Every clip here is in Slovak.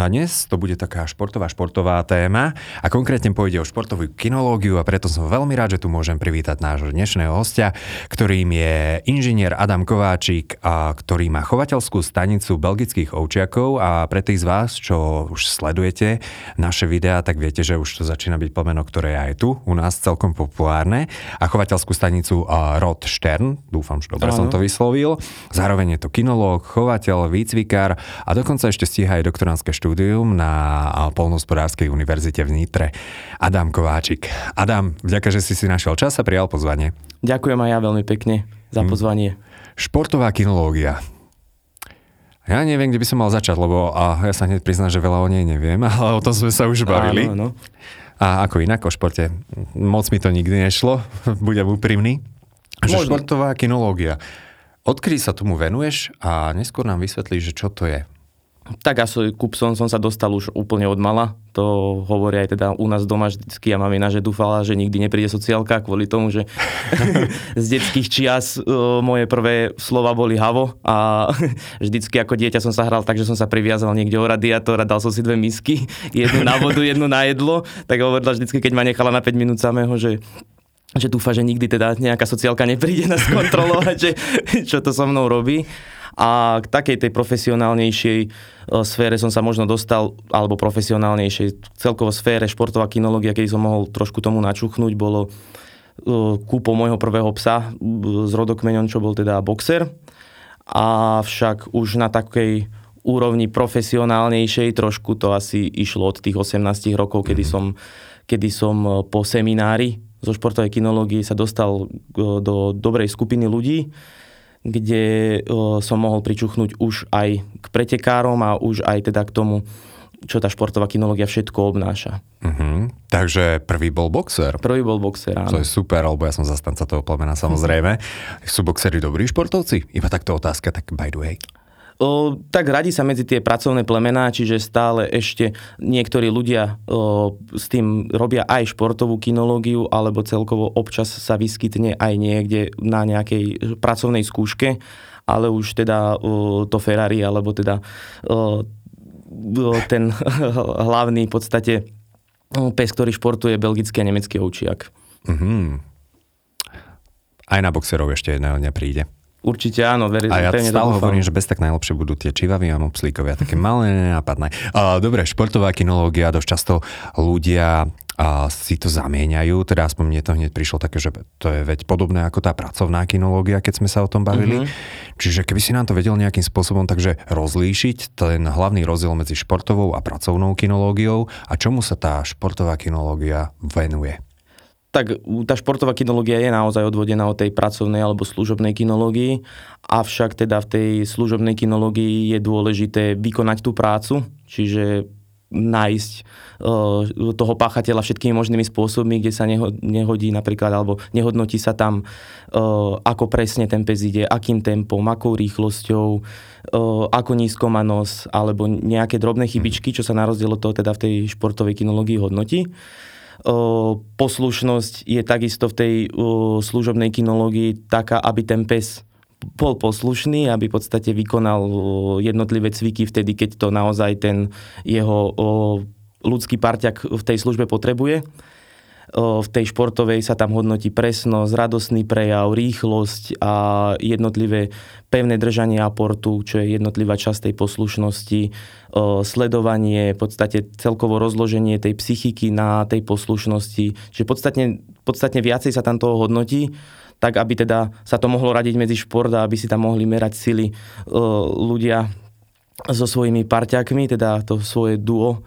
No a dnes. To bude taká športová športová téma. A konkrétne pôjde o športovú kinológiu a preto som veľmi rád, že tu môžem privítať nášho dnešného hostia, ktorým je inžinier Adam Kováčik, a ktorý má chovateľskú stanicu belgických ovčiakov. A pre tých z vás, čo už sledujete naše videá, tak viete, že už to začína byť pomeno, ktoré je aj tu u nás celkom populárne. A chovateľskú stanicu Rod Stern, dúfam, že dobre Áno. som to vyslovil. Zároveň je to kinológ, chovateľ, výcvikár a dokonca ešte stíha aj doktoránske štúdium na Polnospodárskej univerzite v Nitre. Adam Kováčik. Adam, vďaka, že si si našiel čas a prijal pozvanie. Ďakujem aj ja veľmi pekne za hm. pozvanie. Športová kinológia. Ja neviem, kde by som mal začať, lebo a ja sa hneď priznám, že veľa o nej neviem, ale o tom sme sa už bavili. Áno, áno. A ako inak o športe? Moc mi to nikdy nešlo, budem úprimný. Že športová kinológia. Odkedy sa tomu venuješ a neskôr nám vysvetlíš, že čo to je? Tak asi kupsom som sa dostal už úplne od mala. To hovorí aj teda u nás doma vždycky a mamina, že dúfala, že nikdy nepríde sociálka kvôli tomu, že z detských čias uh, moje prvé slova boli havo a vždycky ako dieťa som sa hral tak, že som sa priviazal niekde o radiátor a dal som si dve misky, jednu na vodu, jednu na jedlo. Tak hovorila vždycky, keď ma nechala na 5 minút samého, že že dúfa, že nikdy teda nejaká sociálka nepríde nás kontrolovať, že čo to so mnou robí. A k takej tej profesionálnejšej e, sfére som sa možno dostal, alebo profesionálnejšej, celkovo sfére športová kinológia, keď som mohol trošku tomu načuchnúť, bolo e, kúpo môjho prvého psa s rodokmeňom, čo bol teda boxer. Avšak už na takej úrovni profesionálnejšej trošku to asi išlo od tých 18 rokov, kedy mhm. som, kedy som e, po seminári zo športovej kinológie sa dostal do dobrej skupiny ľudí, kde som mohol pričuchnúť už aj k pretekárom a už aj teda k tomu, čo tá športová kinológia všetko obnáša. Uh-huh. Takže prvý bol boxer. Prvý bol boxer, áno. To je super, lebo ja som zastanca toho plemena samozrejme. Sú boxery dobrí športovci? Iba takto otázka, tak by the way. Tak radi sa medzi tie pracovné plemená, čiže stále ešte niektorí ľudia o, s tým robia aj športovú kinológiu, alebo celkovo občas sa vyskytne aj niekde na nejakej pracovnej skúške, ale už teda o, to Ferrari, alebo teda o, ten hlavný v podstate pes, ktorý športuje, belgický a nemecký ovčiak. Mm-hmm. Aj na boxerov ešte jedného dňa príde. Určite áno, verím. A ja stále hovorím, že bez tak najlepšie budú tie čivavy a mopslíkovia, také malé, nenápadné. Dobre, športová kinológia, dosť často ľudia a si to zamieňajú, teda aspoň mne to hneď prišlo také, že to je veď podobné ako tá pracovná kinológia, keď sme sa o tom bavili. Mm-hmm. Čiže keby si nám to vedel nejakým spôsobom takže rozlíšiť, ten hlavný rozdiel medzi športovou a pracovnou kinológiou a čomu sa tá športová kinológia venuje? Tak tá športová kinológia je naozaj odvodená od tej pracovnej alebo služobnej kinológii, avšak teda v tej služobnej kinológii je dôležité vykonať tú prácu, čiže nájsť uh, toho páchateľa všetkými možnými spôsobmi, kde sa neho, nehodí napríklad, alebo nehodnotí sa tam, uh, ako presne ten pes ide, akým tempom, akou rýchlosťou, uh, ako nízko má nos, alebo nejaké drobné chybičky, čo sa na rozdiel od toho teda v tej športovej kinológii hodnotí. Poslušnosť je takisto v tej služobnej kinológii taká, aby ten pes bol poslušný, aby v podstate vykonal jednotlivé cviky vtedy, keď to naozaj ten jeho ľudský parťak v tej službe potrebuje v tej športovej sa tam hodnotí presnosť, radostný prejav, rýchlosť a jednotlivé pevné držanie aportu, čo je jednotlivá časť tej poslušnosti, sledovanie, v podstate celkovo rozloženie tej psychiky na tej poslušnosti. Čiže podstatne, podstatne viacej sa tam toho hodnotí, tak aby teda sa to mohlo radiť medzi šport a aby si tam mohli merať sily ľudia so svojimi parťakmi, teda to svoje duo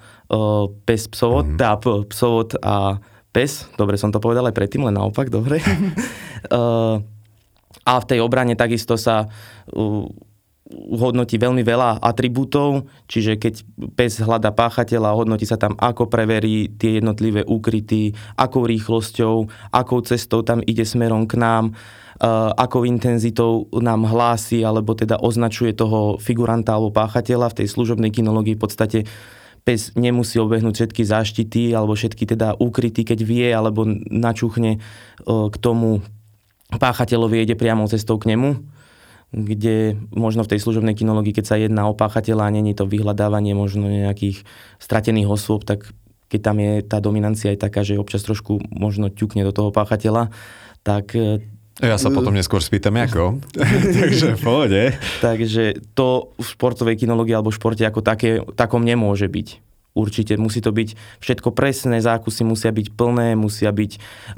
pes psovod, mm. teda psovod a pes, dobre som to povedal aj predtým, len naopak, dobre. uh, a v tej obrane takisto sa uh, hodnotí veľmi veľa atribútov, čiže keď pes hľada páchateľa, hodnotí sa tam, ako preverí tie jednotlivé úkryty, akou rýchlosťou, akou cestou tam ide smerom k nám, akou intenzitou nám hlási alebo teda označuje toho figuranta alebo páchateľa. V tej služobnej kinológii v podstate pes nemusí obehnúť všetky záštity alebo všetky teda úkryty, keď vie alebo načuchne k tomu páchateľovi ide priamo cestou k nemu kde možno v tej služobnej kinológii, keď sa jedná o páchateľa a není to vyhľadávanie možno nejakých stratených osôb, tak keď tam je tá dominancia aj taká, že občas trošku možno ťukne do toho páchateľa, tak ja sa potom neskôr spýtam, ako. Takže v pohode. Takže to v športovej kinológii alebo v športe ako také, takom nemôže byť. Určite musí to byť všetko presné, zákusy musia byť plné, musia byť,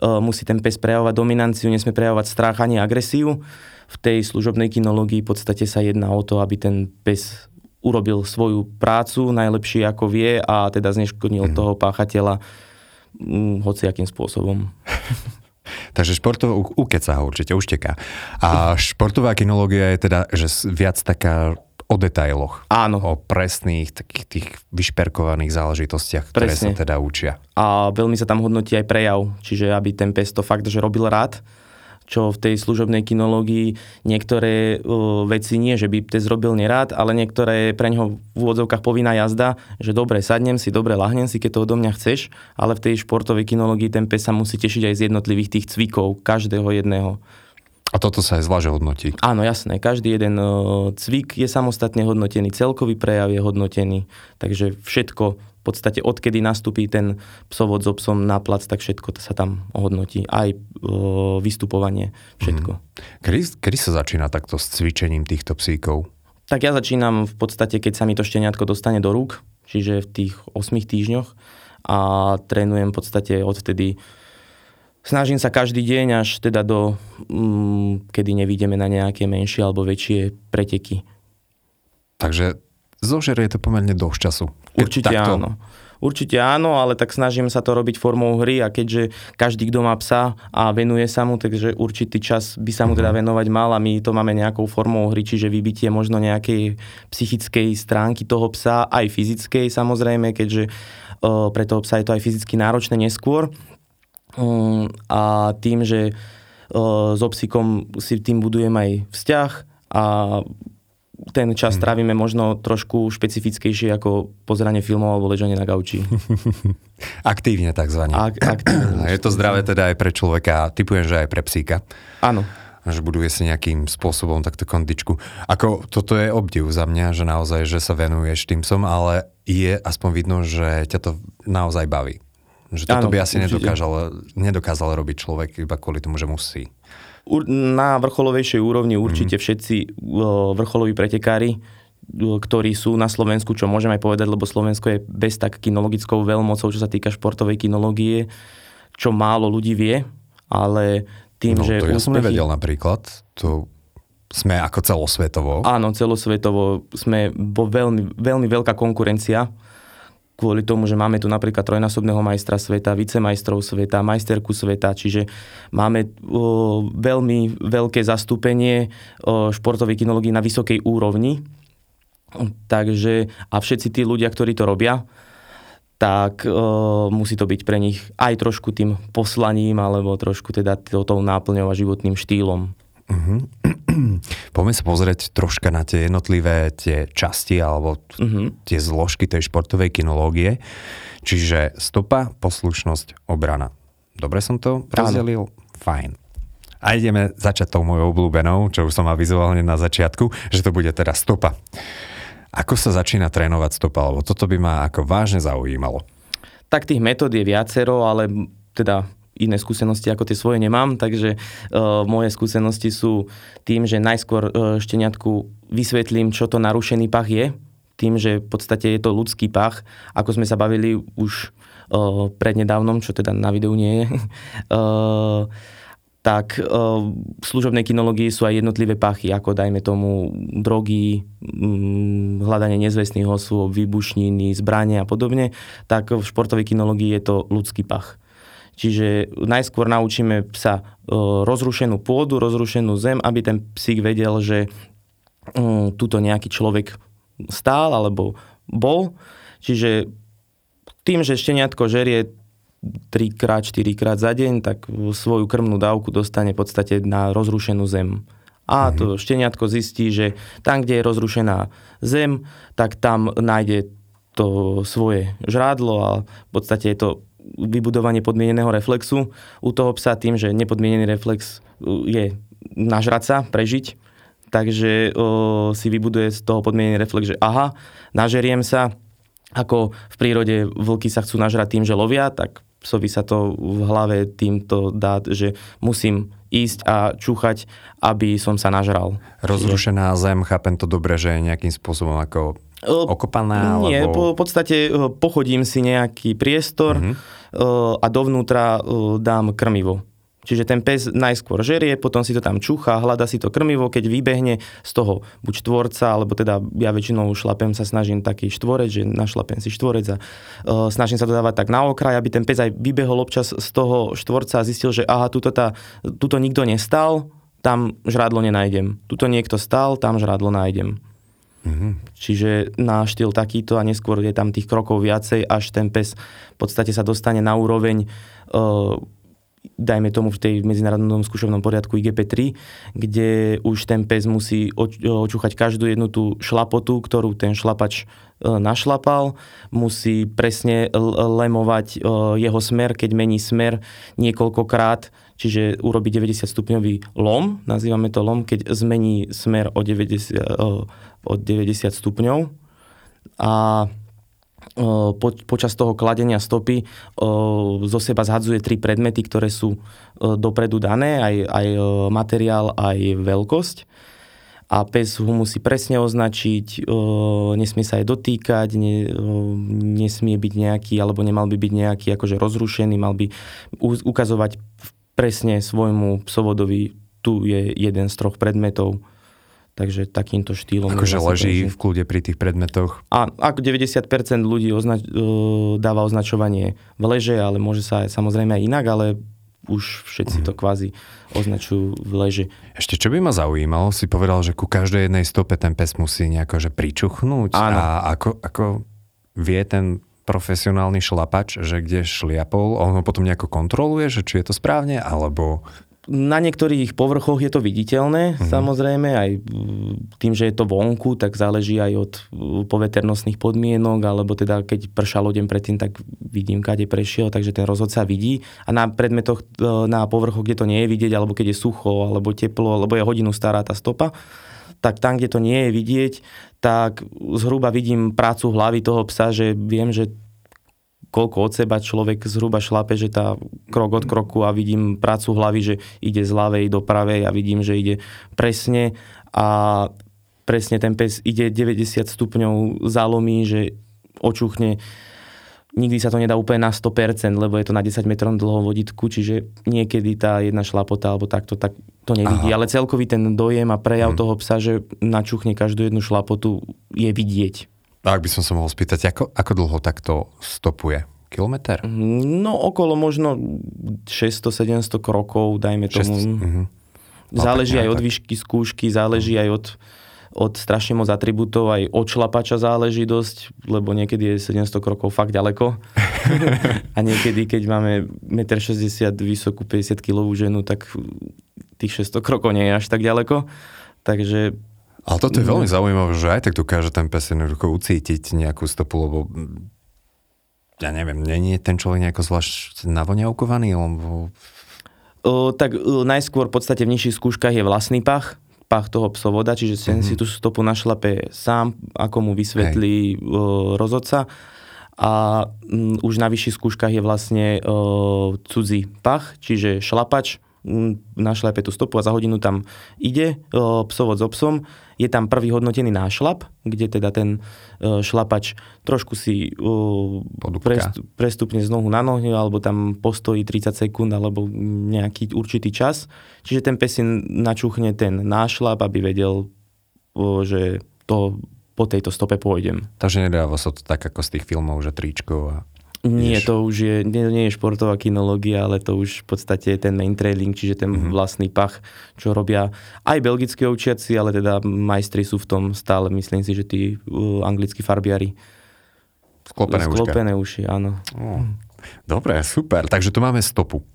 uh, musí ten pes prejavovať dominanciu, nesmie prejavovať strach ani agresiu. V tej služobnej kinológii v podstate sa jedná o to, aby ten pes urobil svoju prácu najlepšie ako vie a teda zneškodnil mm. toho páchateľa um, hociakým spôsobom. Takže športová, ukeca ho určite, ušteká. A športová kinológia je teda že viac taká o detailoch. Áno. O presných, takých tých vyšperkovaných záležitostiach, ktoré Presne. sa teda učia. A veľmi sa tam hodnotí aj prejav, čiže aby ten pes to fakt, že robil rád, čo v tej služobnej kinológii niektoré uh, veci nie, že by test robil nerád, ale niektoré pre ňoho v úvodzovkách povinná jazda, že dobre, sadnem si, dobre, lahnem si, keď to odo mňa chceš, ale v tej športovej kinológii ten pes sa musí tešiť aj z jednotlivých tých cvikov, každého jedného. A toto sa aj zvlášť hodnotí. Áno, jasné. Každý jeden uh, cvik je samostatne hodnotený, celkový prejav je hodnotený, takže všetko podstate odkedy nastupí ten psovod so psom na plac, tak všetko sa tam hodnotí. Aj e, vystupovanie, všetko. Mm. Kedy, kedy sa začína takto s cvičením týchto psíkov? Tak ja začínam v podstate, keď sa mi to šteniatko dostane do rúk, čiže v tých 8 týždňoch a trénujem v podstate odtedy Snažím sa každý deň až teda do, mm, kedy nevidíme na nejaké menšie alebo väčšie preteky. Takže zožerie to pomerne dosť času. Určite takto... áno. Určite áno, ale tak snažím sa to robiť formou hry a keďže každý, kto má psa a venuje sa mu, takže určitý čas by sa mu teda mhm. venovať mal a my to máme nejakou formou hry, čiže vybitie možno nejakej psychickej stránky toho psa, aj fyzickej samozrejme, keďže uh, pre toho psa je to aj fyzicky náročné neskôr. Um, a tým, že uh, so psíkom si tým budujem aj vzťah a ten čas hmm. trávime možno trošku špecifickejšie ako pozeranie filmov alebo ležanie na gauči. aktívne takzvané. Ak, aktívne. Je to zdravé teda aj pre človeka, typujem, že aj pre psíka. Áno. Že buduje si nejakým spôsobom takto kondičku. Ako toto je obdiv za mňa, že naozaj, že sa venuješ tým som, ale je aspoň vidno, že ťa to naozaj baví. Že toto ano, by asi nedokázal, nedokázal robiť človek iba kvôli tomu, že musí na vrcholovejšej úrovni určite mhm. všetci vrcholoví pretekári, ktorí sú na Slovensku, čo môžem aj povedať, lebo Slovensko je bez tak kinologickou veľmocou, čo sa týka športovej kinológie, čo málo ľudí vie, ale tým, no, že... To ja úspechy... som nevedel napríklad, to sme ako celosvetovo. Áno, celosvetovo sme vo veľmi, veľmi veľká konkurencia kvôli tomu, že máme tu napríklad trojnásobného majstra sveta, vicemajstrov sveta, majsterku sveta, čiže máme o, veľmi veľké zastúpenie o, športovej kinológii na vysokej úrovni. Takže a všetci tí ľudia, ktorí to robia, tak o, musí to byť pre nich aj trošku tým poslaním alebo trošku teda tou náplňou a životným štýlom. Uh-huh. Poďme sa pozrieť troška na tie jednotlivé tie časti alebo uh-huh. tie zložky tej športovej kinológie. Čiže stopa, poslušnosť, obrana. Dobre som to rozdelil? Fajn. A ideme začať tou mojou obľúbenou, čo už som avizoval na začiatku, že to bude teda stopa. Ako sa začína trénovať stopa? Lebo toto by ma ako vážne zaujímalo. Tak tých metód je viacero, ale teda iné skúsenosti ako tie svoje nemám, takže uh, moje skúsenosti sú tým, že najskôr uh, šteniatku vysvetlím, čo to narušený pach je, tým, že v podstate je to ľudský pach, ako sme sa bavili už uh, prednedávnom, čo teda na videu nie je. uh, tak uh, v služobnej kinológii sú aj jednotlivé pachy, ako dajme tomu drogy, um, hľadanie nezvestných osôb, výbušniny, zbranie a podobne, tak v športovej kinológii je to ľudský pach. Čiže najskôr naučíme psa e, rozrušenú pôdu, rozrušenú zem, aby ten psík vedel, že um, tuto nejaký človek stál alebo bol. Čiže tým, že šteniatko žerie 3 krát, 4 krát za deň, tak svoju krmnú dávku dostane v podstate na rozrušenú zem. A mm-hmm. to šteniatko zistí, že tam, kde je rozrušená zem, tak tam nájde to svoje žrádlo a v podstate je to vybudovanie podmieneného reflexu. U toho psa tým, že nepodmienený reflex je nažrať sa, prežiť, takže o, si vybuduje z toho podmienený reflex, že aha, nažeriem sa, ako v prírode vlky sa chcú nažrať tým, že lovia, tak psovi sa to v hlave týmto dá, že musím ísť a čúchať, aby som sa nažral. Rozrušená zem, chápem to dobre, že nejakým spôsobom ako okopaná? Nie, alebo... po, v podstate pochodím si nejaký priestor uh-huh. a dovnútra dám krmivo. Čiže ten pes najskôr žerie, potom si to tam čúcha, hľada si to krmivo, keď vybehne z toho buď štvorca, alebo teda ja väčšinou šlapem sa snažím taký štvorec, že našlapem si štvorec a uh, snažím sa to dávať tak na okraj, aby ten pes aj vybehol občas z toho štvorca a zistil, že aha, tuto, tá, tuto nikto nestal, tam žrádlo nenájdem. Tuto niekto stal, tam žrádlo nájdem. Mm-hmm. Čiže na štýl takýto a neskôr je tam tých krokov viacej, až ten pes v podstate sa dostane na úroveň uh, dajme tomu v tej medzinárodnom skúšovnom poriadku IGP-3, kde už ten pes musí očúchať každú jednu tú šlapotu, ktorú ten šlapač uh, našlapal, musí presne lemovať uh, jeho smer, keď mení smer niekoľkokrát, čiže urobí 90 stupňový lom, nazývame to lom, keď zmení smer o 90, od 90 stupňov a po, počas toho kladenia stopy zo seba zhadzuje tri predmety, ktoré sú dopredu dané, aj, aj materiál, aj veľkosť. A pes ho musí presne označiť, nesmie sa aj dotýkať, ne, nesmie byť nejaký, alebo nemal by byť nejaký akože rozrušený, mal by ukazovať presne svojmu psovodovi, tu je jeden z troch predmetov, Takže takýmto štýlom... Akože leží v kľude pri tých predmetoch. A ako 90% ľudí označ- e, dáva označovanie v leže, ale môže sa aj samozrejme aj inak, ale už všetci to mhm. kvázi označujú v leže. Ešte čo by ma zaujímalo, si povedal, že ku každej jednej stope ten pes musí nejako že pričuchnúť. Áno. A ako, ako vie ten profesionálny šlapač, že kde šliapol, on ho potom nejako kontroluje, že či je to správne, alebo na niektorých povrchoch je to viditeľné, mm-hmm. samozrejme, aj tým, že je to vonku, tak záleží aj od poveternostných podmienok, alebo teda keď pršalo deň predtým, tak vidím, kade prešiel, takže ten rozhodca vidí. A na predmetoch, e, na povrchoch, kde to nie je vidieť, alebo keď je sucho, alebo teplo, alebo je hodinu stará tá stopa, tak tam, kde to nie je vidieť, tak zhruba vidím prácu hlavy toho psa, že viem, že koľko od seba človek zhruba šlape, že tá krok od kroku a vidím prácu hlavy, že ide z ľavej do pravej a vidím, že ide presne a presne ten pes ide 90 stupňov zálomí, že očuchne nikdy sa to nedá úplne na 100%, lebo je to na 10 metrov dlhom voditku, čiže niekedy tá jedna šlapota alebo takto, tak to nevidí. Aha. Ale celkový ten dojem a prejav hmm. toho psa, že načuchne každú jednu šlapotu, je vidieť. Ak by som sa mohol spýtať, ako, ako dlho takto stopuje? Kilometr? No okolo možno 600-700 krokov, dajme tomu. 6, uh-huh. Záleží aj od výšky skúšky, záleží aj od, od strašne moc atribútov, aj od šlapača záleží dosť, lebo niekedy je 700 krokov fakt ďaleko. a niekedy, keď máme 1,60 m vysokú 50 kg ženu, tak tých 600 krokov nie je až tak ďaleko. Takže ale toto je veľmi zaujímavé, že aj tak dokáže ten pes jednoducho ucítiť nejakú stopu, lebo ja neviem, není ten človek nejako zvlášť navoniavkovaný, lebo... O, tak o, najskôr v podstate v nižších skúškach je vlastný pach, pach toho psovoda, čiže ten mm-hmm. si tú stopu našlape sám, ako mu vysvetlí o, rozhodca. A m, už na vyšších skúškach je vlastne o, cudzí pach, čiže šlapač, našlape tú stopu a za hodinu tam ide psovod so psom. Je tam prvý hodnotený nášlap, kde teda ten šlapač trošku si prestup, prestupne z nohu na nohu alebo tam postojí 30 sekúnd alebo nejaký určitý čas. Čiže ten pes si načuchne ten nášlap, aby vedel, že to po tejto stope pôjdem. Takže nedáva sa to tak ako z tých filmov, že tričko a Nie, Ideš- to už je, nie, nie je športová kinológia, ale to už v podstate je ten main trailing, čiže ten Mhm. mm-hmm. vlastný pach, čo robia aj belgickí ovčiaci, ale teda majstri sú v tom stále, myslím si, že tí uh, anglickí farbiari. Sklopené. Sklopené uši, áno. Ó, Dobre, super. Takže tu máme stopu.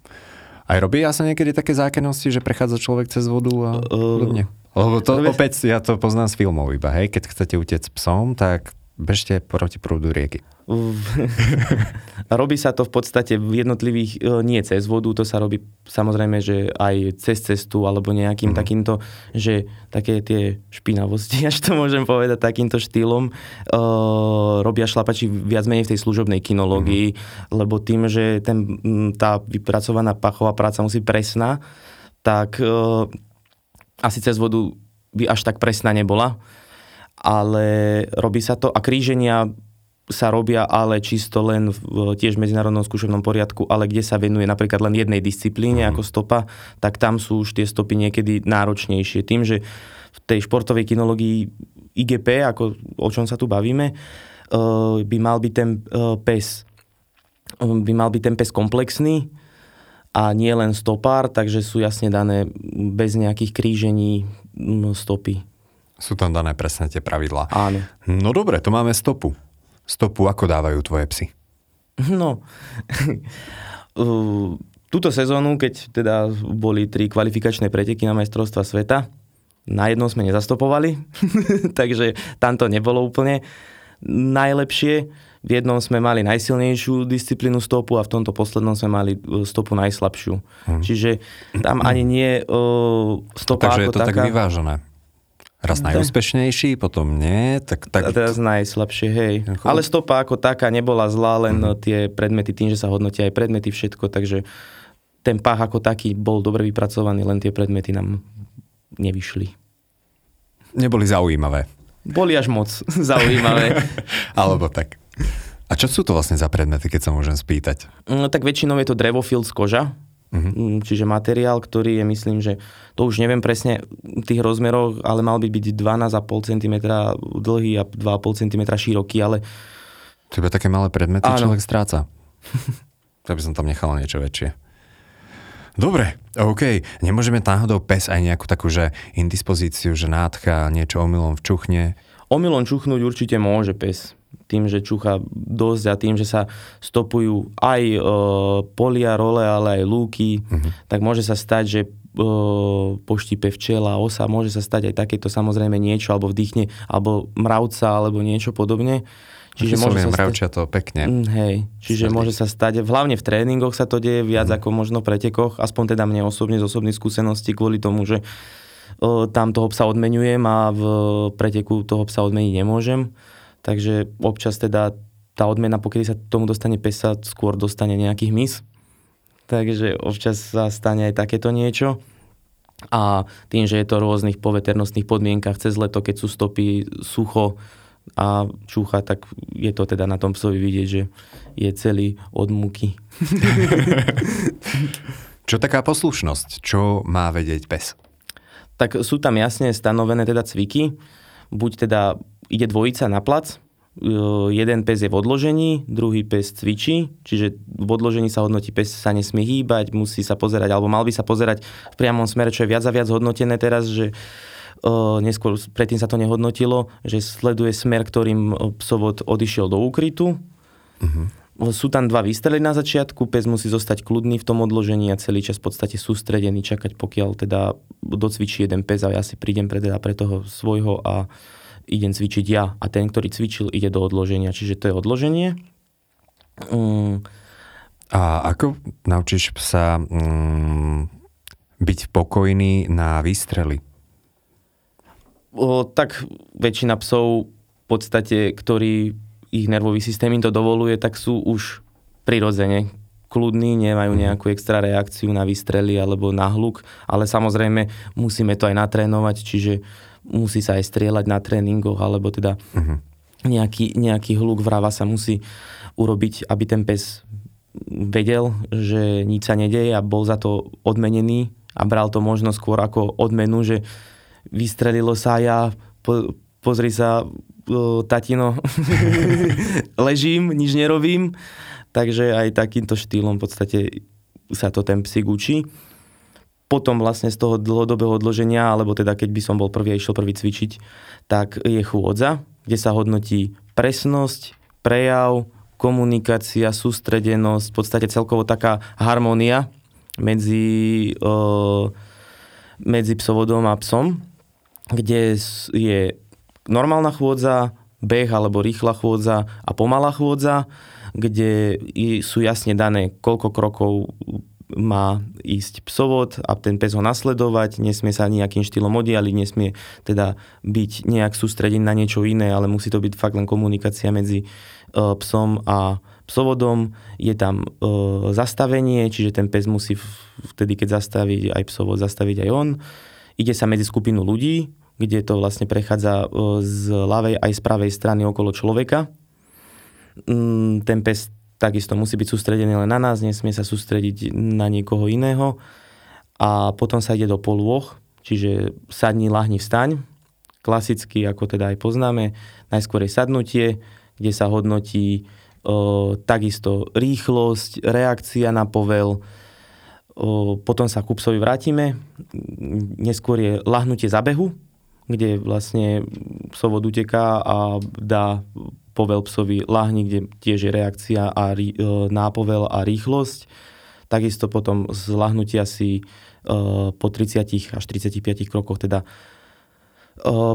Aj robia sa niekedy také zákennosti, že prechádza človek cez vodu a Uh, podobne? Lebo to robia- opäť, ja to poznám z filmov iba, hej? Keď chcete utiec s psom, tak bežte proti prúdu rieky. robí sa to v podstate v jednotlivých, e, nie cez vodu, to sa robí samozrejme, že aj cez cestu alebo nejakým mm. takýmto, že také tie špinavosti, až to môžem povedať takýmto štýlom, uh, robia šlapači viac menej v tej služobnej kinológii, mm. lebo tým, že ten, tá vypracovaná pachová práca musí presná, tak uh, asi cez vodu by až tak presná nebola, ale robí sa to a kríženia sa robia ale čisto len v tiež medzinárodnom skúšobnom poriadku, ale kde sa venuje napríklad len jednej disciplíne ako stopa, tak tam sú už tie stopy niekedy náročnejšie. Tým, že v tej športovej kinológii IGP, ako o čom sa tu bavíme, eh, by mal byť ten eh, pes by mal byť ten pes komplexný a nie len stopár, takže sú jasne dané bez nejakých krížení mm, stopy. Sú tam dané presne tie pravidlá. Áno. No dobre, tu máme stopu. Stopu ako dávajú tvoje psy? No, Uh, túto sezónu, keď teda boli tri kvalifikačné preteky na majstrovstva sveta, na jednom sme nezastopovali, takže tam to nebolo úplne najlepšie. V jednom sme mali najsilnejšiu disciplínu stopu a v tomto poslednom sme mali uh, stopu najslabšiu. Hm. Čiže tam ani nie uh, stopa Takže je ako to tak taká. vyvážené. Raz Tak. najúspešnejší, potom nie, tak, tak A teraz najslabšie, hej. Jako- Ale stopa ako taká nebola zlá, len Mhm. mm. tie predmety, tým, že sa hodnotia aj predmety, všetko, takže ten pách ako taký bol dobre vypracovaný, len tie predmety nám nevyšli. neboli zaujímavé. Boli až moc zaujímavé. Alebo tak. A čo sú to vlastne za predmety, keď sa môžem spýtať? No, tak väčšinou je to drevofil z koža, Mhm. mm, čiže materiál, ktorý je, myslím, že to už neviem presne v tých rozmeroch, ale mal by byť 12,5 cm dlhý a 2,5 cm široký, ale To iba také malé predmety Áno. človek stráca. Ja by som tam nechal niečo väčšie. Dobre, OK. Nemôžeme náhodou pes aj nejakú takú, že indispozíciu, že nádcha, niečo omylom včuchne. Omylom čuchnúť určite môže pes. Tým, že čucha dosť a tým, že sa stopujú aj e, polia, role, ale aj lúky, Mhm. tak môže sa stať, že e, poštípe včela, osa, môže sa stať aj takéto samozrejme niečo, alebo vdychne, alebo mravca, alebo niečo podobne. Čiže môže sa mravčia to pekne. Mm, hej, čiže Srdík. môže sa stať, hlavne v tréningoch sa to deje viac Mhm. ako možno v pretekoch, aspoň teda mne osobne z osobných skúseností kvôli tomu, že o, tam toho psa odmenujem a v preteku toho psa odmeniť nemôžem. Takže občas teda tá odmena, pokiaľ sa tomu dostane pes, sa skôr dostane nejaký hmyz. Takže občas sa stane aj takéto niečo. A tým, že je to v rôznych poveternostných podmienkach cez leto, keď sú stopy sucho a čúcha, tak je to teda na tom psovi vidieť, že je celý od múky. Čo taká poslušnosť? Čo má vedieť pes? Tak sú tam jasne stanovené teda cviky. Buď teda ide dvojica na plac, e, jeden pes je v odložení, druhý pes cvičí, čiže v odložení sa hodnotí pes sa nesmie hýbať, musí sa pozerať, alebo mal by sa pozerať v priamom smere, čo je viac a viac hodnotené teraz, že uh, neskôr predtým sa to nehodnotilo, že sleduje smer, ktorým e, psovod odišiel do úkrytu. Sú tam dva výstrely na začiatku, pes musí zostať kľudný v tom odložení a celý čas v podstate sústredený, čakať pokiaľ teda docvičí jeden pes a ja si prídem pre, teda pre toho svojho a idem cvičiť ja a ten, ktorý cvičil, ide do odloženia. Čiže to je odloženie. Mm, A ako naučíš psa mm, byť pokojný na výstrely? o, tak väčšina psov v podstate, ktorí ich nervový systém im to dovoluje, tak sú už prirodzene kľudní, nemajú nejakú extra reakciu na výstrely alebo na hluk, ale samozrejme musíme to aj natrénovať, čiže musí sa aj strieľať na tréningoch, alebo teda Mhm. nejaký, nejaký hluk vrava sa musí urobiť, aby ten pes vedel, že nič sa nedeje a bol za to odmenený a bral to možno skôr ako odmenu, že vystrelilo sa a ja, po, pozri sa, o, tatino, ležím, nič nerobím. takže aj takýmto štýlom v podstate sa to ten psík učí. Potom vlastne z toho dlhodobého odloženia, alebo teda keď by som bol prvý a išiel prvý cvičiť, tak je chôdza, kde sa hodnotí presnosť, prejav, komunikácia, sústredenosť, v podstate celkovo taká harmónia medzi, uh, medzi psovodom a psom, kde je normálna chôdza, beh alebo rýchla chôdza a pomalá chôdza, kde sú jasne dané, koľko krokov má ísť psovod a ten pes ho nasledovať, nesmie sa nejakým štýlom oddialiť, nesmie teda byť nejak sústrediť na niečo iné, ale musí to byť fakt len komunikácia medzi uh, psom a psovodom. Je tam uh, zastavenie, čiže ten pes musí vtedy, keď zastaví aj psovod, zastaviť aj on. Ide sa medzi skupinu ľudí, kde to vlastne prechádza uh, z ľavej aj z pravej strany okolo človeka. Mm, ten pes takisto musí byť sústredený len na nás, nesmie sa sústrediť na niekoho iného. A potom sa ide do polôch, čiže sadni, lahni, vstaň. Klasicky, ako teda aj poznáme, najskôr je sadnutie, kde sa hodnotí o, takisto rýchlosť, reakcia na povel, o, potom sa ku vrátime, neskôr je lahnutie zabehu, kde vlastne psovod uteká a dá povel psovi lahni, kde tiež je reakcia a e, nápovel a rýchlosť. Takisto potom z lahnutia si e, po 30 až 35 krokoch teda e,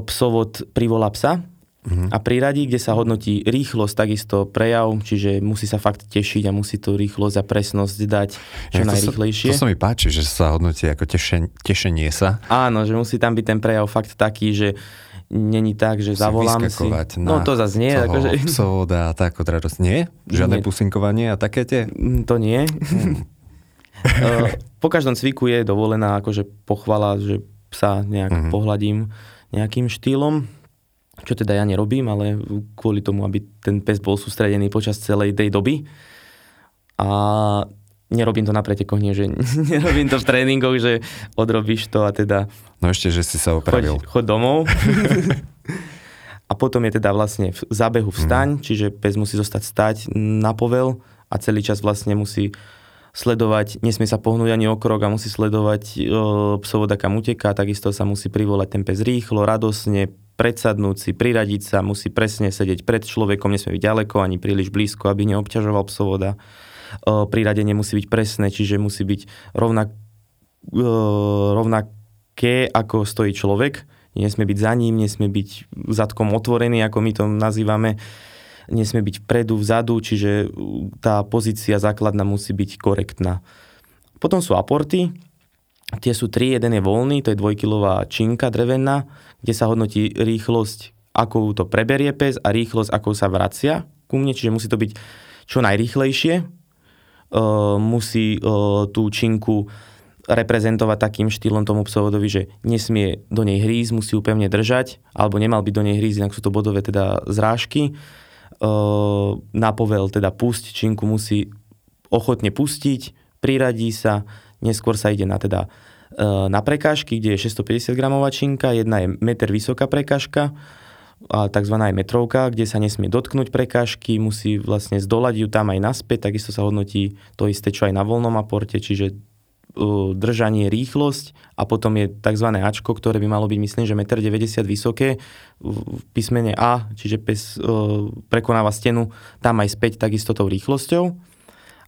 psovod privolá psa uh-huh. a priradí, kde sa hodnotí rýchlosť, takisto prejav, čiže musí sa fakt tešiť a musí to rýchlosť a presnosť dať čo ja, najrýchlejšie. To sa, to sa mi páči, že sa hodnotí ako tešen, tešenie sa. Áno, že musí tam byť ten prejav fakt taký, že není tak, že zavolám si. No to zase nie. Akože... Psovoda a tak od radosť. Nie? Žiadne nie. pusinkovanie a také tie? Mm, to nie. Hmm. po každom cviku je dovolená akože pochvala, že sa nejak mm-hmm. pohľadím nejakým štýlom, čo teda ja nerobím, ale kvôli tomu, aby ten pes bol sústredený počas celej tej doby. A nerobím to na pretekoch, nie, že nerobím to v tréningoch, že odrobíš to a teda... No ešte, že si sa opravil. Choď, choď domov. a potom je teda vlastne v zábehu vstaň, mm. čiže pes musí zostať stať na povel a celý čas vlastne musí sledovať, nesmie sa pohnúť ani o krok a musí sledovať e, psovoda kam uteká, takisto sa musí privolať ten pes rýchlo, radosne, predsadnúť si, priradiť sa, musí presne sedieť pred človekom, nesmie byť ďaleko ani príliš blízko, aby neobťažoval psovoda priradenie musí byť presné, čiže musí byť rovnak, rovnaké, ako stojí človek. Nesmie byť za ním, nesmie byť zadkom otvorený, ako my to nazývame. Nesmie byť vpredu, vzadu, čiže tá pozícia základná musí byť korektná. Potom sú aporty, tie sú tri, jeden je voľný, to je dvojkilová činka drevená, kde sa hodnotí rýchlosť, ako to preberie pes a rýchlosť, ako sa vracia ku mne, čiže musí to byť čo najrýchlejšie, uh, musí uh, tú činku reprezentovať takým štýlom tomu psovodovi, že nesmie do nej hrísť, musí ju pevne držať, alebo nemal by do nej hrísť, inak sú to bodové teda zrážky. Na povel teda pusť, činku musí ochotne pustiť, priradí sa, neskôr sa ide na teda na prekážky, kde je 650 gramová činka, jedna je meter vysoká prekážka, a tzv. aj metrovka, kde sa nesmie dotknúť prekážky, musí vlastne zdolať ju tam aj naspäť, takisto sa hodnotí to isté, čo aj na voľnom aporte, čiže držanie, rýchlosť a potom je tzv. Ačko, ktoré by malo byť, myslím, že 1,90 m vysoké v písmene A, čiže pes uh, prekonáva stenu tam aj späť takisto tou rýchlosťou.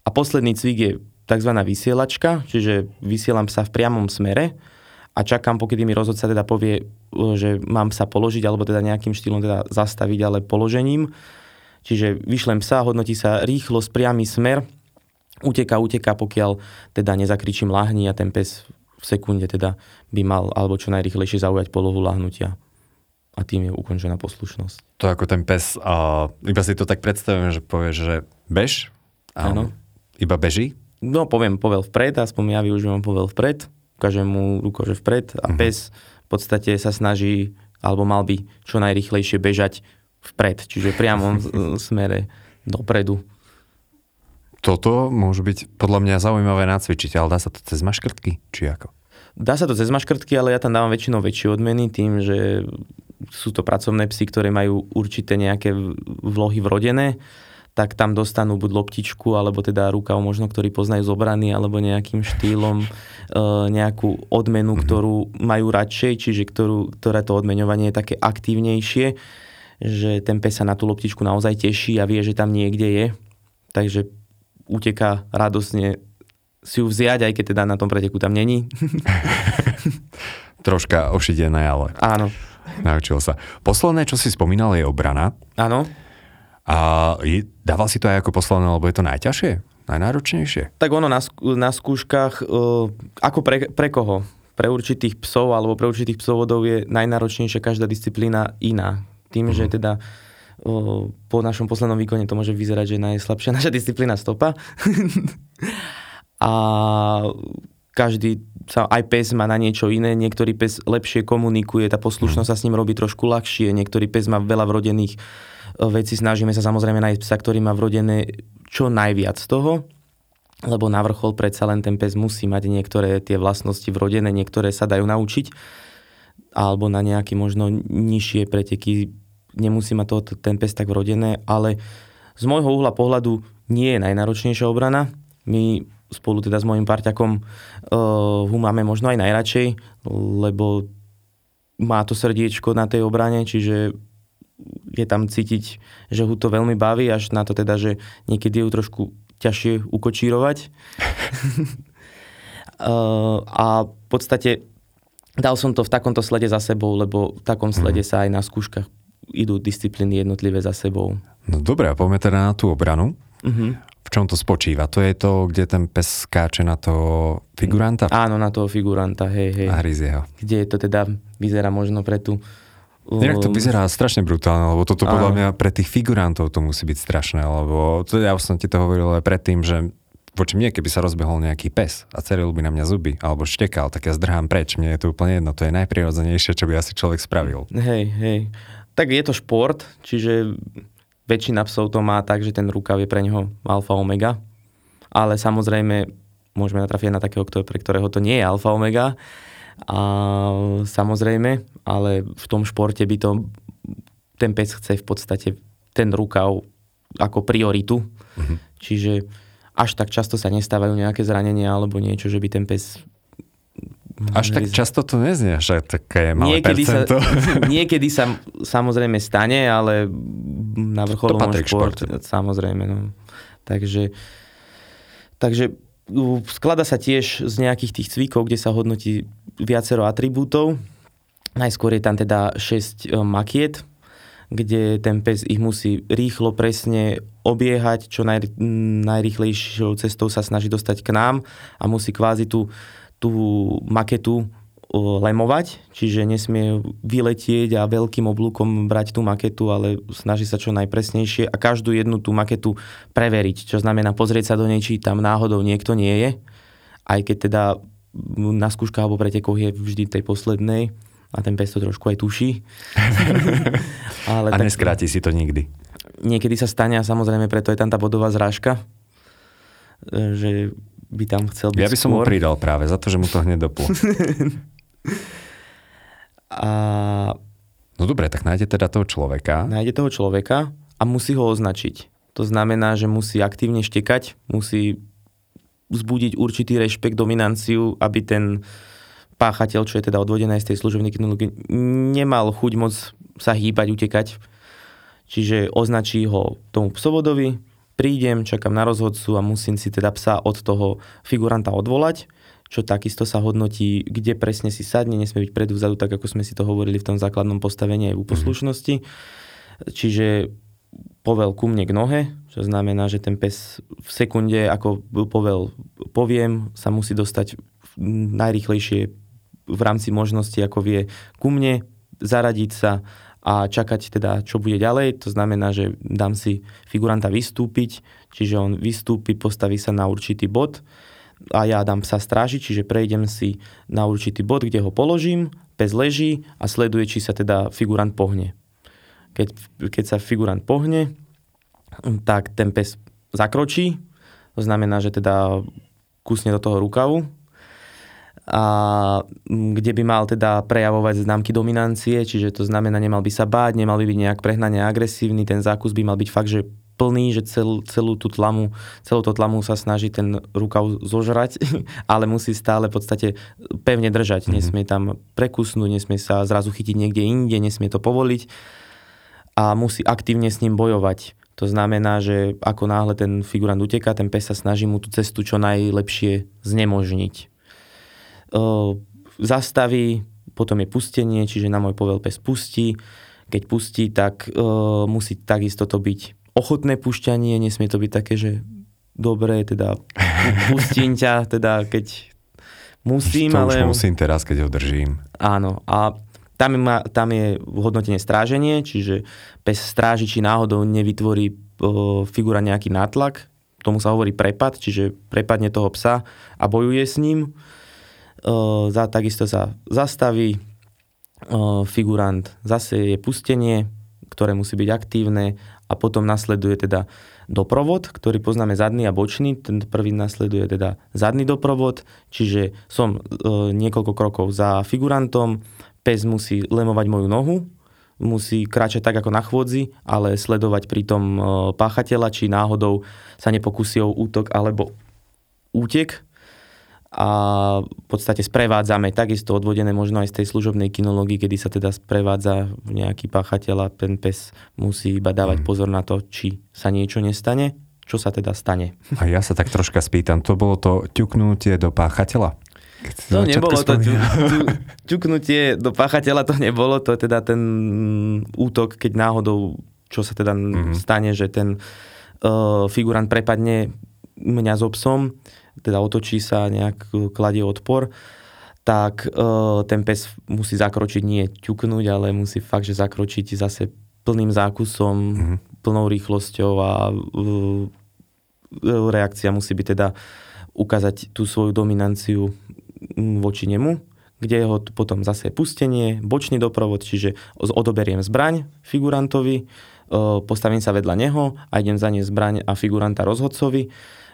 A posledný cvik je tzv. vysielačka, čiže vysielam sa v priamom smere, a čakám, pokedy mi rozhodca teda povie, že mám sa položiť, alebo teda nejakým štýlom teda zastaviť, ale položením. Čiže vyšlem psa, hodnotí sa rýchlosť, priamy smer, uteká, uteká, pokiaľ teda nezakričím lahni a ten pes v sekunde teda by mal alebo čo najrýchlejšie zaujať polohu lahnutia. A tým je ukončená poslušnosť. To ako ten pes, a iba si to tak predstavujem, že povie, že bež, Áno. iba beží? No poviem povel vpred, aspoň ja využívam povel vpred, ukážem mu ruko, že vpred a uh-huh. pes v podstate sa snaží, alebo mal by čo najrychlejšie bežať vpred, čiže priamo v smere dopredu. Toto môže byť podľa mňa zaujímavé nacvičiť, ale dá sa to cez maškrtky, či ako? Dá sa to cez maškrtky, ale ja tam dávam väčšinou väčšie odmeny tým, že sú to pracovné psy, ktoré majú určité nejaké vlohy vrodené, tak tam dostanú buď loptičku, alebo teda rukav možno, ktorý poznajú z obrany, alebo nejakým štýlom e, nejakú odmenu, mm-hmm. ktorú majú radšej, čiže ktorú, ktoré to odmeňovanie je také aktívnejšie, že ten pes sa na tú loptičku naozaj teší a vie, že tam niekde je. Takže uteká radosne si ju vziať, aj keď teda na tom preteku tam není. Troška ošidené, ale... Áno. Naučil sa. Posledné, čo si spomínal, je obrana. Áno. A je, dával si to aj ako posledné, lebo je to najťažšie? Najnáročnejšie? Tak ono na, na skúškach, uh, ako pre, pre koho? Pre určitých psov alebo pre určitých psovodov je najnáročnejšia každá disciplína iná. Tým, uh-huh. že mhm. teda uh, po našom poslednom výkone to môže vyzerať, že najslabšia naša disciplína stopa. a každý sa, aj pes má na niečo iné, niektorý pes lepšie komunikuje, tá poslušnosť uh-huh. sa s ním robí trošku ľahšie, niektorý pes má veľa vrodených veci. Snažíme sa samozrejme nájsť psa, ktorý má vrodené čo najviac toho, lebo na vrchol predsa len ten pes musí mať niektoré tie vlastnosti vrodené, niektoré sa dajú naučiť, alebo na nejaké možno nižšie preteky nemusí mať to, ten pes tak vrodené, ale z môjho uhla pohľadu nie je najnáročnejšia obrana. My spolu teda s môjim parťakom uh, ho máme možno aj najradšej, lebo má to srdiečko na tej obrane, čiže je tam cítiť, že ho to veľmi baví, až na to teda, že niekedy je ju trošku ťažšie ukočírovať. uh, a v podstate dal som to v takomto slede za sebou, lebo v takom slede mm. sa aj na skúškach idú disciplíny jednotlivé za sebou. No dobré, a poďme teda na tú obranu. Mm-hmm. V čom to spočíva? To je to, kde ten pes skáče na toho figuranta? Áno, na toho figuranta, hej, hej. A ho. Kde to teda vyzerá možno pre tú Inak to vyzerá strašne brutálne, lebo toto podľa mňa pre tých figurantov to musí byť strašné, lebo to, ja som ti to hovoril aj predtým, že voči mne, keby sa rozbehol nejaký pes a ceril by na mňa zuby, alebo štekal, tak ja zdrhám preč. Mne je to úplne jedno, to je najprirodzenejšie, čo by asi človek spravil. Hej, hej. Tak je to šport, čiže väčšina psov to má tak, že ten rukav je pre neho alfa omega, ale samozrejme môžeme natrafiť na takého, pre ktorého to nie je alfa omega, a samozrejme, ale v tom športe by to ten pes chce v podstate ten rukav ako prioritu. Mm-hmm. Čiže až tak často sa nestávajú nejaké zranenia alebo niečo, že by ten pes až tak často to neznie, že také malé niekedy percento. Sa, niekedy sa samozrejme stane, ale na vrcholovom športe, samozrejme. No. Takže, takže Sklada sa tiež z nejakých tých cvikov, kde sa hodnotí viacero atribútov. Najskôr je tam teda 6 e, makiet, kde ten pes ich musí rýchlo, presne obiehať, čo naj, najrýchlejšou cestou sa snaží dostať k nám a musí kvázi tú, tú maketu lemovať, čiže nesmie vyletieť a veľkým oblúkom brať tú maketu, ale snaží sa čo najpresnejšie a každú jednu tú maketu preveriť, čo znamená pozrieť sa do nej, či tam náhodou niekto nie je, aj keď teda na skúškach alebo pretekoch je vždy tej poslednej a ten pes to trošku aj tuší. ale a tak, neskráti si to nikdy. Niekedy sa stane a samozrejme preto je tam tá bodová zrážka, že by tam chcel byť Ja by som skôr. mu pridal práve za to, že mu to hneď doplo. A... No dobre, tak nájde teda toho človeka. Nájde toho človeka a musí ho označiť. To znamená, že musí aktívne štekať, musí vzbudiť určitý rešpekt, dominanciu, aby ten páchateľ, čo je teda odvodené z tej služobnej kinologie, nemal chuť moc sa hýbať, utekať. Čiže označí ho tomu psovodovi, prídem, čakám na rozhodcu a musím si teda psa od toho figuranta odvolať čo takisto sa hodnotí, kde presne si sadne, nesmie byť predu vzadu, tak ako sme si to hovorili v tom základnom postavení aj v poslušnosti. Mm-hmm. Čiže povel ku mne k nohe, čo znamená, že ten pes v sekunde, ako povel poviem, sa musí dostať najrychlejšie v rámci možnosti, ako vie ku mne, zaradiť sa a čakať teda, čo bude ďalej. To znamená, že dám si figuranta vystúpiť, čiže on vystúpi, postaví sa na určitý bod a ja dám psa strážiť, čiže prejdem si na určitý bod, kde ho položím, pes leží a sleduje, či sa teda figurant pohne. Keď, keď sa figurant pohne, tak ten pes zakročí, to znamená, že teda kusne do toho rukavu a kde by mal teda prejavovať známky dominancie, čiže to znamená, nemal by sa báť, nemal by byť nejak prehnane agresívny, ten zákus by mal byť fakt, že plný, že cel, celú tú tlamu, celú tú tlamu sa snaží ten rukav zožrať, ale musí stále v podstate pevne držať. Mm-hmm. Nesmie tam prekusnúť, nesmie sa zrazu chytiť niekde inde, nesmie to povoliť a musí aktívne s ním bojovať. To znamená, že ako náhle ten figurant uteká, ten pes sa snaží mu tú cestu čo najlepšie znemožniť. E, zastaví, potom je pustenie, čiže na môj povel pes pustí. Keď pustí, tak e, musí takisto to byť ochotné pušťanie, nesmie to byť také, že dobre, teda pustím ťa, teda keď musím, to ale... musím teraz, keď ho držím. Áno, a tam, má, tam je hodnotenie stráženie, čiže pes stráži, či náhodou nevytvorí o, figura nejaký nátlak, tomu sa hovorí prepad, čiže prepadne toho psa a bojuje s ním. Za, takisto sa zastaví, figurant zase je pustenie, ktoré musí byť aktívne. A potom nasleduje teda doprovod, ktorý poznáme zadný a bočný. Ten prvý nasleduje teda zadný doprovod, čiže som niekoľko krokov za figurantom, pes musí lemovať moju nohu, musí kráčať tak ako na chôdzi, ale sledovať pritom páchateľa, či náhodou sa nepokusí o útok alebo útek a v podstate sprevádzame takisto odvodené možno aj z tej služobnej kinológii, kedy sa teda sprevádza nejaký páchateľ a ten pes musí iba dávať mm. pozor na to, či sa niečo nestane, čo sa teda stane. A ja sa tak troška spýtam, to bolo to ťuknutie do páchateľa? To nebolo to ťuknutie do páchateľa, to nebolo, to teda ten útok, keď náhodou, čo sa teda mm-hmm. stane, že ten uh, figurant prepadne mňa so psom, teda otočí sa, nejak e, kladie odpor, tak uh, ten pes musí zakročiť, nie ťuknúť, ale musí fakt, že zakročiť zase plným zákusom, mm-hmm. plnou rýchlosťou a uh, reakcia musí byť teda ukázať tú svoju dominanciu voči nemu, kde ho potom zase pustenie, bočný doprovod, čiže odoberiem zbraň figurantovi, postavím sa vedľa neho a idem za ne zbraň a figuranta rozhodcovi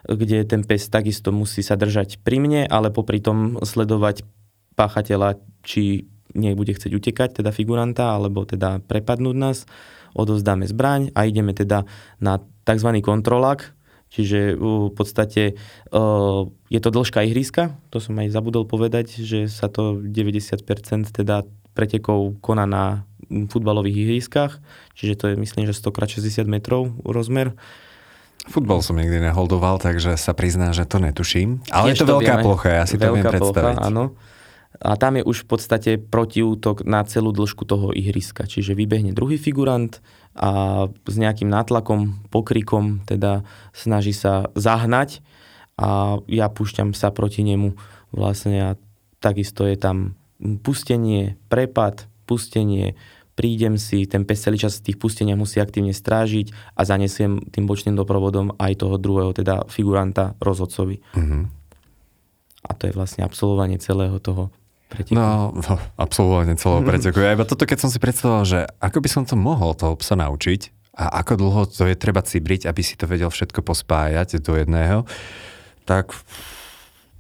kde ten pes takisto musí sa držať pri mne, ale popri tom sledovať páchateľa, či nebude chcieť utekať, teda figuranta, alebo teda prepadnúť nás. Odozdáme zbraň a ideme teda na tzv. kontrolák, Čiže v podstate je to dĺžka ihriska, to som aj zabudol povedať, že sa to 90% teda pretekov koná na futbalových ihriskách, čiže to je myslím, že 100x60 metrov rozmer. Futbal som nikdy neholdoval, takže sa prizná, že to netuším. Ale je to, to veľká vieme. plocha, ja si veľká to viem predstaviť. Plocha, áno. A tam je už v podstate protiútok na celú dĺžku toho ihriska. Čiže vybehne druhý figurant a s nejakým nátlakom, pokrikom teda snaží sa zahnať a ja púšťam sa proti nemu vlastne a takisto je tam pustenie, prepad, pustenie, prídem si, ten pes celý čas tých pustenia musí aktívne strážiť a zanesiem tým bočným doprovodom aj toho druhého, teda figuranta rozhodcovi. Mm-hmm. A to je vlastne absolvovanie celého toho preteku. No, no absolvovanie celého preteku. Ja iba toto, keď som si predstavoval, že ako by som to mohol toho psa naučiť a ako dlho to je treba cibriť, aby si to vedel všetko pospájať do jedného, tak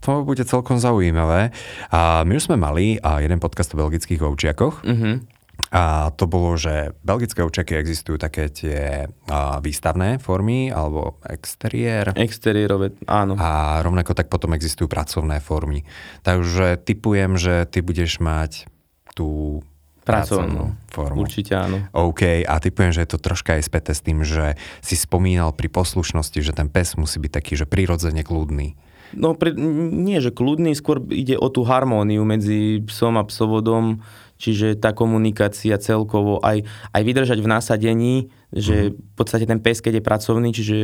to bude celkom zaujímavé. A my už sme mali a jeden podcast o belgických ovčiakoch. Mm-hmm. A to bolo, že belgické ovčaky existujú také tie a, výstavné formy alebo exteriér. Exteriérové, áno. A rovnako tak potom existujú pracovné formy. Takže typujem, že ty budeš mať tú pracovnú formu. Určite áno. OK, a typujem, že je to troška aj späté s tým, že si spomínal pri poslušnosti, že ten pes musí byť taký, že prirodzene kľudný. No, pre, nie, že kľudný, skôr ide o tú harmóniu medzi psom a psovodom Čiže tá komunikácia celkovo, aj, aj vydržať v násadení, že mm. v podstate ten pes, keď je pracovný, čiže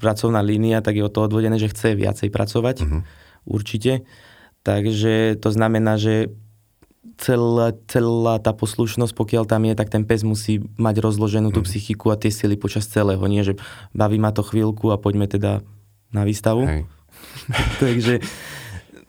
pracovná línia, tak je o to odvodené, že chce viacej pracovať. Mm. Určite. Takže to znamená, že celá, celá tá poslušnosť, pokiaľ tam je, tak ten pes musí mať rozloženú tú mm. psychiku a tie sily počas celého. Nie, že baví ma to chvíľku a poďme teda na výstavu. Hej. Takže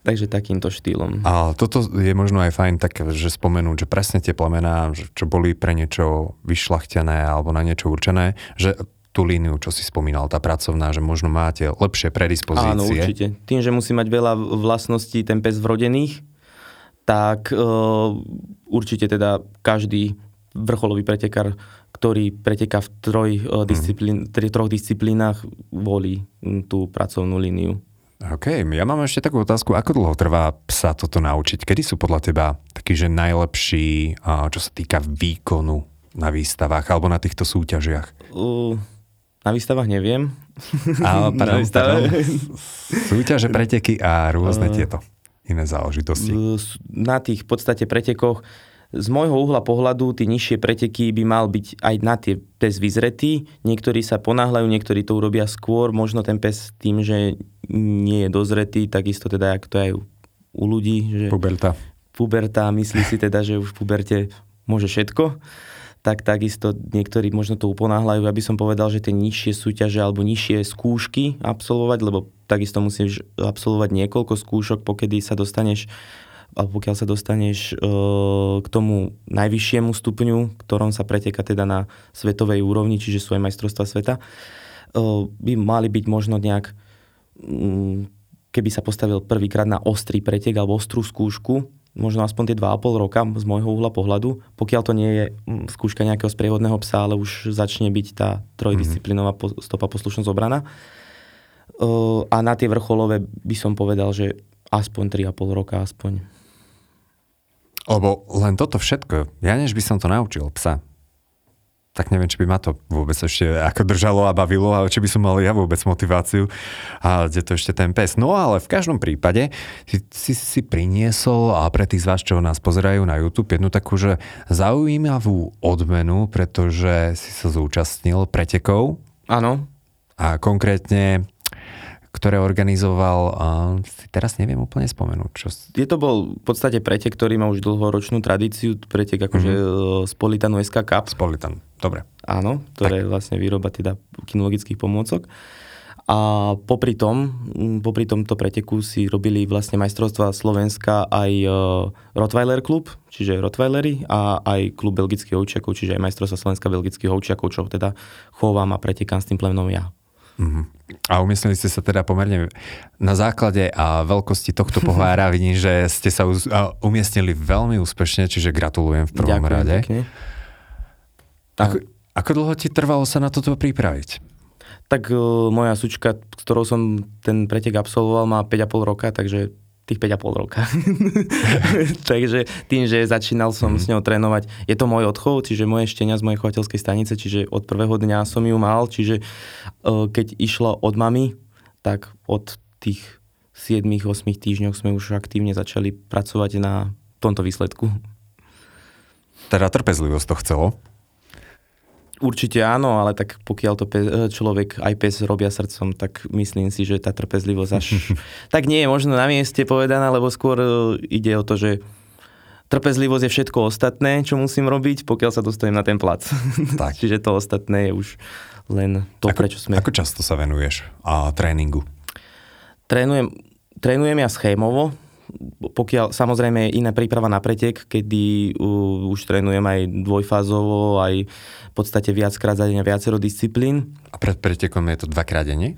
Takže takýmto štýlom. A toto je možno aj fajn tak, že spomenúť, že presne tie plemená, čo boli pre niečo vyšlachtené alebo na niečo určené, že tú líniu, čo si spomínal, tá pracovná, že možno máte lepšie predispozície. Áno, určite. Tým, že musí mať veľa vlastností ten pes vrodených, tak uh, určite teda každý vrcholový pretekár ktorý preteká v troj, uh, disciplín, mm. troch disciplínach, volí tú pracovnú líniu. OK, ja mám ešte takú otázku, ako dlho trvá sa toto naučiť? Kedy sú podľa teba takí, že najlepší, čo sa týka výkonu na výstavách alebo na týchto súťažiach? Uh, na výstavách neviem. A, pardon, výstavách. Súťaže, preteky a rôzne uh, tieto iné záležitosti. Na tých v podstate pretekoch z môjho uhla pohľadu tie nižšie preteky by mal byť aj na tie pes vyzretý. Niektorí sa ponáhľajú, niektorí to urobia skôr. Možno ten pes tým, že nie je dozretý, takisto teda, ako to aj u ľudí. Že puberta. Puberta, myslí si teda, že už v puberte môže všetko tak takisto niektorí možno to uponáhľajú. Ja by som povedal, že tie nižšie súťaže alebo nižšie skúšky absolvovať, lebo takisto musíš absolvovať niekoľko skúšok, pokedy sa dostaneš alebo pokiaľ sa dostaneš e, k tomu najvyššiemu stupňu, ktorom sa preteka teda na svetovej úrovni, čiže sú aj majstrovstva sveta, e, by mali byť možno nejak, mm, keby sa postavil prvýkrát na ostrý pretek alebo ostrú skúšku, možno aspoň tie 2,5 roka z môjho uhla pohľadu, pokiaľ to nie je mm, skúška nejakého sprievodného psa, ale už začne byť tá trojdisciplinová mm-hmm. stopa poslušnosť obrana. A na tie vrcholové by som povedal, že aspoň 3,5 roka, aspoň. Lebo len toto všetko, ja než by som to naučil psa, tak neviem, či by ma to vôbec ešte ako držalo a bavilo, ale či by som mal ja vôbec motiváciu a kde to ešte ten pes. No ale v každom prípade si, si, si priniesol a pre tých z vás, čo nás pozerajú na YouTube, jednu takú, že zaujímavú odmenu, pretože si sa zúčastnil pretekov. Áno. A konkrétne ktoré organizoval, si teraz neviem úplne spomenúť. Čo... Je to bol v podstate pretek, ktorý má už dlhoročnú tradíciu, pretek akože mm-hmm. z Politanu SK Cup. Z Politan, dobre. Áno, ktoré je vlastne výroba teda kinologických pomôcok. A popri tom, popri tomto preteku si robili vlastne majstrovstva Slovenska aj uh, Rottweiler klub, čiže Rottweilery a aj klub belgických ovčiakov, čiže aj majstrovstva Slovenska belgických ovčiakov, čo teda chovám a pretekám s tým plemenom ja. Uh-huh. A umiestnili ste sa teda pomerne na základe a veľkosti tohto pohára. Vidím, že ste sa umiestnili veľmi úspešne, čiže gratulujem v prvom Ďakujem rade. Pekne. Ako, ako dlho ti trvalo sa na toto pripraviť? Tak uh, moja sučka, s ktorou som ten pretek absolvoval, má 5,5 roka, takže tých 5,5 roka. Takže tým, že začínal som mm. s ňou trénovať, je to môj odchov, čiže moje štenia z mojej chovateľskej stanice, čiže od prvého dňa som ju mal, čiže uh, keď išlo od mamy, tak od tých 7-8 týždňoch sme už aktívne začali pracovať na tomto výsledku. Teda trpezlivosť to chcelo? Určite áno, ale tak pokiaľ to pe- človek aj pes robia srdcom, tak myslím si, že tá trpezlivosť až tak nie je možno na mieste povedaná, lebo skôr e, ide o to, že trpezlivosť je všetko ostatné, čo musím robiť, pokiaľ sa dostanem na ten plac. Tak. Čiže to ostatné je už len to, ako, prečo sme... Ako často sa venuješ a tréningu? Trénujem, trénujem ja schémovo, pokiaľ samozrejme je iná príprava na pretek, kedy uh, už trénujem aj dvojfázovo, aj v podstate viackrát za deň viacero disciplín. A pred pretekom je to dvakrát denne?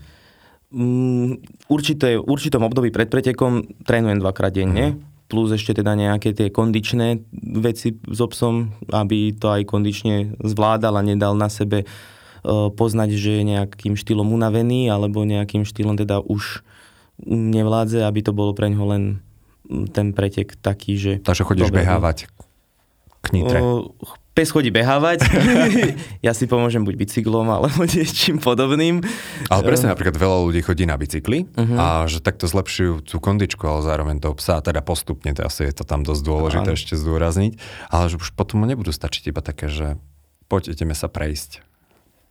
Um, určité, určitom období pred pretekom trénujem dvakrát denne. Mm plus ešte teda nejaké tie kondičné veci s obsom, aby to aj kondične zvládal a nedal na sebe uh, poznať, že je nejakým štýlom unavený alebo nejakým štýlom teda už nevládze, aby to bolo pre ňoho len ten pretek taký, že... Takže chodíš dobre, behávať k Nitre. O, pes chodí behávať, ja si pomôžem buď bicyklom alebo niečím podobným. Ale presne napríklad veľa ľudí chodí na bicykli uh-huh. a že takto zlepšujú tú kondičku, ale zároveň toho psa, teda postupne, to asi je to tam dosť dôležité ešte zdôrazniť, ale že už potom nebudú stačiť iba také, že poď, ideme sa prejsť.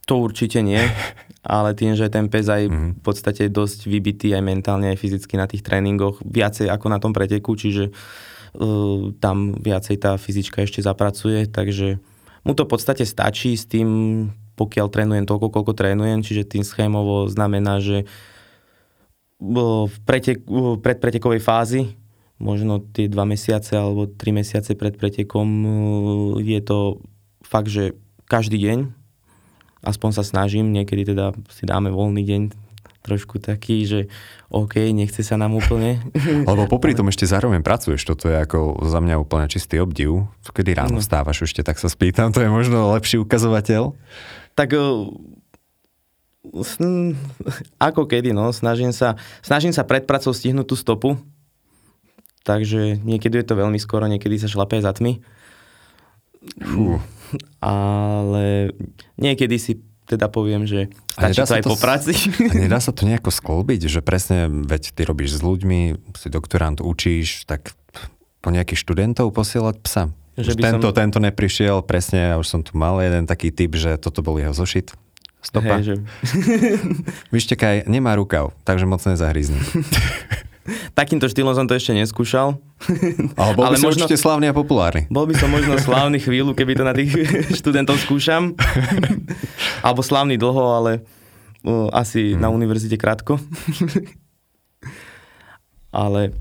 To určite nie, ale tým, že ten pes aj mm-hmm. v podstate dosť vybitý aj mentálne, aj fyzicky na tých tréningoch, viacej ako na tom preteku, čiže uh, tam viacej tá fyzička ešte zapracuje, takže mu to v podstate stačí s tým, pokiaľ trénujem toľko, koľko trénujem, čiže tým schémovo znamená, že uh, v pretek, uh, predpretekovej fázi, možno tie dva mesiace alebo tri mesiace pred pretekom, je to fakt, že každý deň aspoň sa snažím, niekedy teda si dáme voľný deň, trošku taký, že OK, nechce sa nám úplne. Lebo popri tom ešte zároveň pracuješ, toto je ako za mňa úplne čistý obdiv. Kedy ráno no. stávaš ešte, tak sa spýtam, to je možno lepší ukazovateľ? Tak ako kedy, no, snažím sa, snažím sa pred pracou stihnúť tú stopu, takže niekedy je to veľmi skoro, niekedy sa šlapé za tmy. Fú. Ale niekedy si teda poviem, že stačí to aj to, po práci. A nedá sa to nejako sklbiť, že presne, veď ty robíš s ľuďmi, si doktorant učíš, tak po nejakých študentov posielať psa. Že by tento, som... tento neprišiel, presne, ja už som tu mal jeden taký typ, že toto bol jeho zošit. Stopa. Hej, že... Vyštekaj, nemá rukav, takže moc nezahryzni. Takýmto štýlom som to ešte neskúšal. Ale bol by Ale možno, určite slávny a populárny. Bol by som možno slávny chvíľu, keby to na tých študentov skúšam. Alebo slávny dlho, ale uh, asi hmm. na univerzite krátko. ale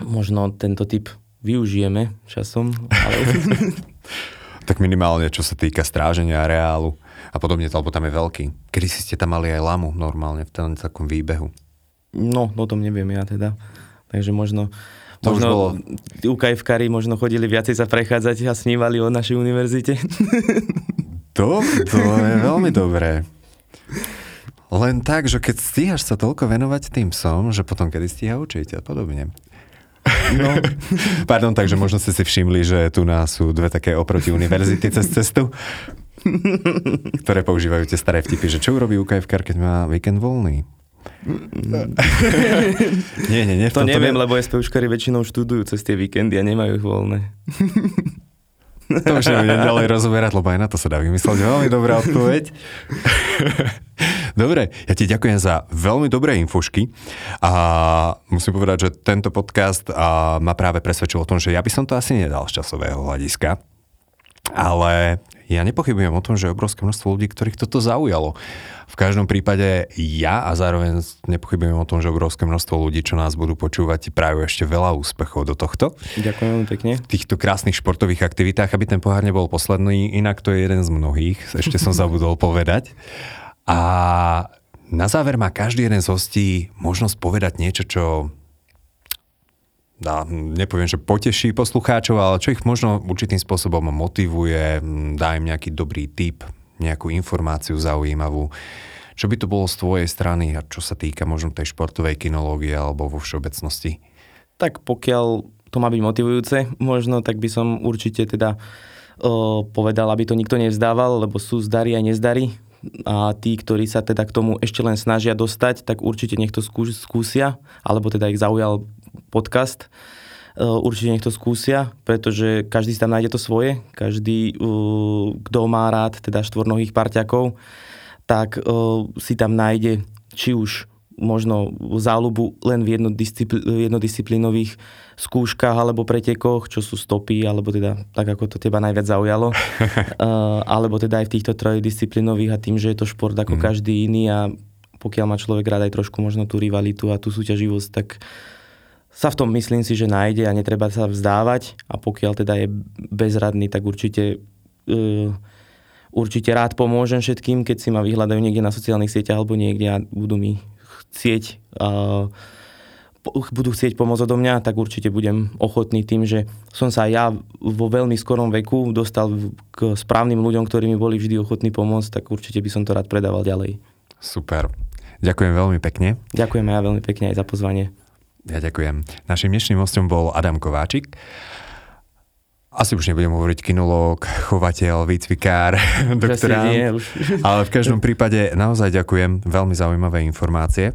možno tento typ využijeme časom. Ale... tak minimálne, čo sa týka stráženia areálu a podobne, lebo tam je veľký. Kedy si ste tam mali aj lamu normálne v tom takom výbehu? No, o tom neviem ja teda. Takže možno, to možno bolo... UKFkári možno chodili viacej sa prechádzať a snívali o našej univerzite. To, to je veľmi dobré. Len tak, že keď stíhaš sa toľko venovať tým som, že potom kedy stíha učiť a podobne. No. Pardon, takže možno ste si všimli, že tu nás sú dve také oproti univerzity cez cestu, ktoré používajú tie staré vtipy, že čo urobí UKFK, keď má víkend voľný? Nie, nie, nie. To neviem, ne... lebo SPUškári väčšinou študujú cez tie víkendy a nemajú ich voľné. to už nebudem ďalej rozoberať, lebo aj na to sa dá vymyslieť veľmi dobrá odpoveď. Dobre, ja ti ďakujem za veľmi dobré infošky a musím povedať, že tento podcast ma práve presvedčil o tom, že ja by som to asi nedal z časového hľadiska, ale ja nepochybujem o tom, že je obrovské množstvo ľudí, ktorých toto zaujalo. V každom prípade ja a zároveň nepochybujem o tom, že obrovské množstvo ľudí, čo nás budú počúvať, prajú ešte veľa úspechov do tohto. Ďakujem pekne. V týchto krásnych športových aktivitách, aby ten pohár nebol posledný, inak to je jeden z mnohých, ešte som zabudol povedať. A na záver má každý jeden z hostí možnosť povedať niečo, čo dá, nepoviem, že poteší poslucháčov, ale čo ich možno určitým spôsobom motivuje, dá im nejaký dobrý tip, nejakú informáciu zaujímavú. Čo by to bolo z tvojej strany a čo sa týka možno tej športovej kinológie alebo vo všeobecnosti? Tak pokiaľ to má byť motivujúce, možno tak by som určite teda uh, povedal, aby to nikto nevzdával, lebo sú zdary a nezdary a tí, ktorí sa teda k tomu ešte len snažia dostať, tak určite nech to skúsia, alebo teda ich zaujal podcast. E, určite nech to skúsia, pretože každý si tam nájde to svoje. Každý, e, kto má rád teda štvornohých parťakov, tak e, si tam nájde či už možno záľubu len v jednodiscipl- jednodisciplínových skúškach alebo pretekoch, čo sú stopy, alebo teda tak, ako to teba najviac zaujalo. uh, alebo teda aj v týchto trojdisciplínových a tým, že je to šport ako mm. každý iný a pokiaľ má človek rád aj trošku možno tú rivalitu a tú súťaživosť, tak sa v tom myslím si, že nájde a netreba sa vzdávať a pokiaľ teda je bezradný, tak určite uh, určite rád pomôžem všetkým, keď si ma vyhľadajú niekde na sociálnych sieťach alebo niekde a budú mi chcieť uh, budú chcieť pomôcť odo mňa, tak určite budem ochotný tým, že som sa ja vo veľmi skorom veku dostal k správnym ľuďom, ktorí mi boli vždy ochotní pomôcť, tak určite by som to rád predával ďalej. Super. Ďakujem veľmi pekne. Ďakujem ja veľmi pekne aj za pozvanie. Ja ďakujem. Našim dnešným hostom bol Adam Kováčik. Asi už nebudem hovoriť kinológ, chovateľ, výcvikár, už. Ale v každom prípade naozaj ďakujem. Veľmi zaujímavé informácie.